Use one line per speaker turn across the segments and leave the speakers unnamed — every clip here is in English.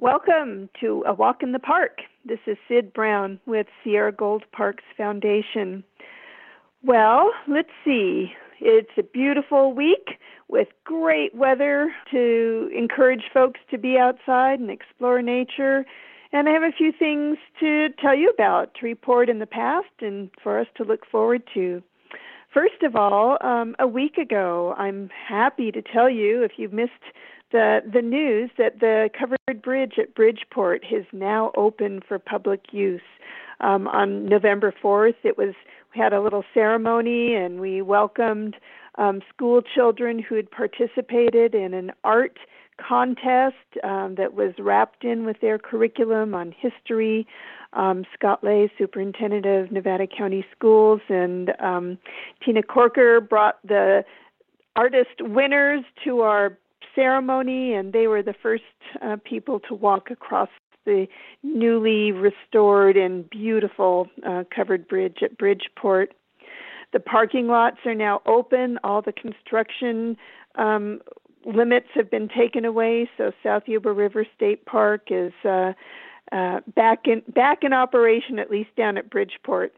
Welcome to A Walk in the Park. This is Sid Brown with Sierra Gold Parks Foundation. Well, let's see. It's a beautiful week with great weather to encourage folks to be outside and explore nature. And I have a few things to tell you about, to report in the past, and for us to look forward to. First of all, um, a week ago, I'm happy to tell you, if you've missed the the news that the covered bridge at Bridgeport is now open for public use. Um, on November 4th, it was we had a little ceremony and we welcomed um, school children who had participated in an art contest um, that was wrapped in with their curriculum on history. Um, Scott Lay, superintendent of Nevada County Schools, and um, Tina Corker brought the artist winners to our ceremony, and they were the first uh, people to walk across the newly restored and beautiful uh, covered bridge at Bridgeport. The parking lots are now open. All the construction um, limits have been taken away, so South Yuba River State Park is uh, uh, back in back in operation, at least down at Bridgeport.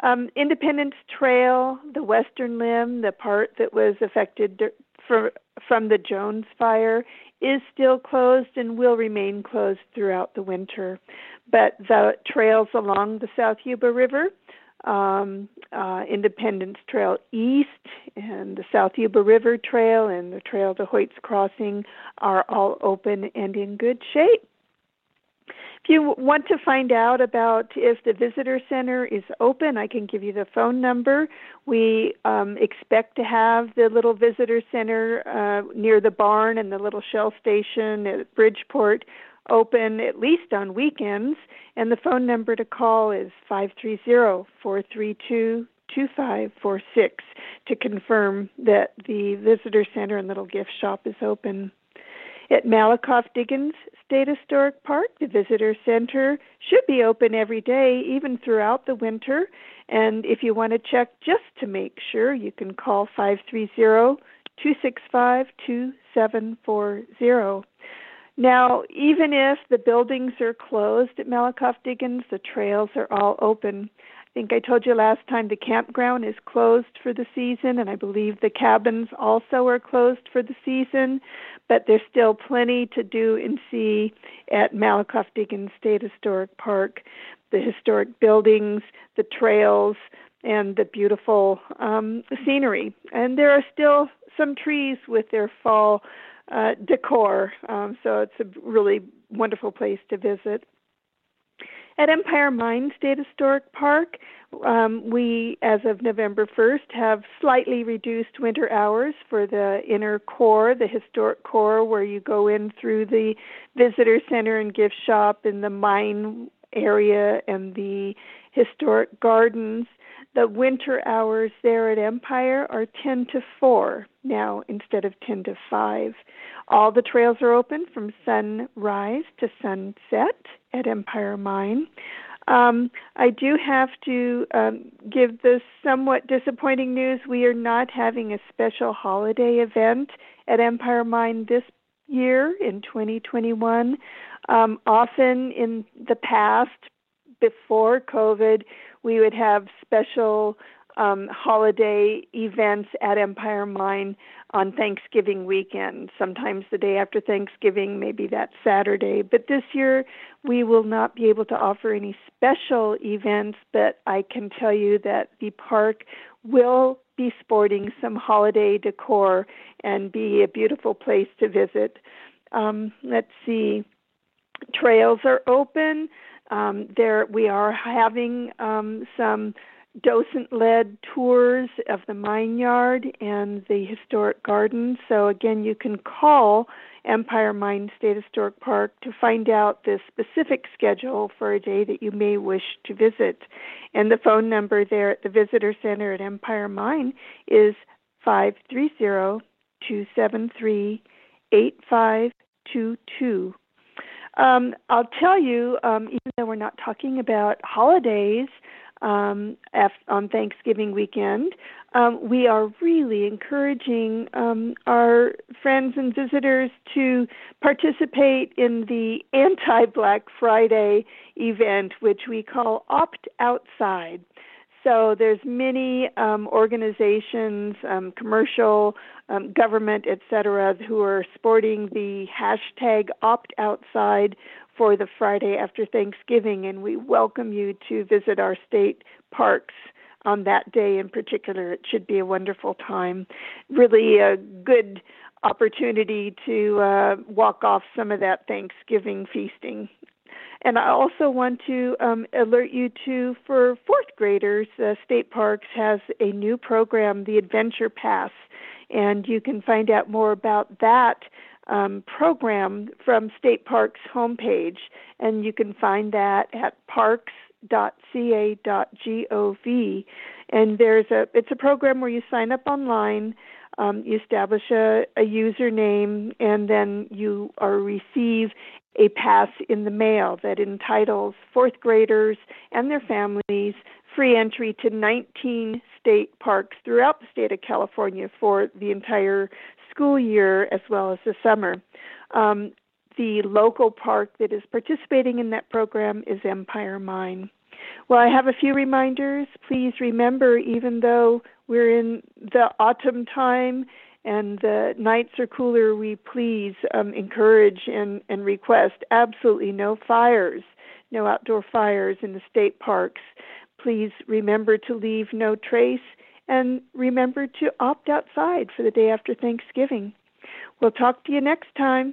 Um, Independence Trail, the western limb, the part that was affected for, from the Jones fire is still closed and will remain closed throughout the winter. But the trails along the South Yuba River, um, uh, Independence Trail East and the South Yuba River Trail and the Trail to Hoyt's Crossing are all open and in good shape. If you want to find out about if the visitor center is open, I can give you the phone number. We um, expect to have the little visitor center uh, near the barn and the little shell station at Bridgeport open at least on weekends. And the phone number to call is 530 432 2546 to confirm that the visitor center and little gift shop is open. At Malakoff Diggins State Historic Park, the visitor center should be open every day, even throughout the winter. And if you want to check just to make sure, you can call 530 265 2740. Now, even if the buildings are closed at Malakoff Diggins, the trails are all open I think I told you last time the campground is closed for the season, and I believe the cabins also are closed for the season, but there's still plenty to do and see at Malakoff Diggins State Historic Park. The historic buildings, the trails, and the beautiful um, scenery. And there are still some trees with their fall uh, decor, um, so it's a really wonderful place to visit. At Empire Mine State Historic Park, um, we, as of November 1st, have slightly reduced winter hours for the inner core, the historic core, where you go in through the visitor center and gift shop in the mine area and the historic gardens. The winter hours there at Empire are 10 to 4 now instead of 10 to 5. All the trails are open from sunrise to sunset at Empire Mine. Um, I do have to um, give the somewhat disappointing news. We are not having a special holiday event at Empire Mine this year in 2021. Um, often in the past, before COVID, we would have special um, holiday events at Empire Mine on Thanksgiving weekend, sometimes the day after Thanksgiving, maybe that Saturday. But this year, we will not be able to offer any special events, but I can tell you that the park will be sporting some holiday decor and be a beautiful place to visit. Um, let's see, trails are open. Um, there, we are having um, some docent led tours of the mine yard and the historic gardens. So, again, you can call Empire Mine State Historic Park to find out the specific schedule for a day that you may wish to visit. And the phone number there at the Visitor Center at Empire Mine is 530 273 8522. Um, I'll tell you, um, even though we're not talking about holidays, um, on Thanksgiving weekend. Um, we are really encouraging um, our friends and visitors to participate in the anti Black Friday event, which we call Opt Outside. So there's many um, organizations, um, commercial, um, government, etc., who are sporting the hashtag Opt Outside for the Friday after Thanksgiving, and we welcome you to visit our state parks on that day in particular. It should be a wonderful time. Really a good opportunity to uh, walk off some of that Thanksgiving feasting. And I also want to um, alert you to for fourth graders, uh, State Parks has a new program, the Adventure Pass, and you can find out more about that um, program from State Parks homepage, and you can find that at parks.ca.gov. And there's a it's a program where you sign up online, um, you establish a, a username, and then you are receive a pass in the mail that entitles fourth graders and their families free entry to 19 state parks throughout the state of California for the entire school year as well as the summer. Um, the local park that is participating in that program is Empire Mine. Well, I have a few reminders. Please remember, even though we're in the autumn time and the nights are cooler, we please um, encourage and, and request absolutely no fires, no outdoor fires in the state parks. Please remember to leave no trace and remember to opt outside for the day after Thanksgiving. We'll talk to you next time.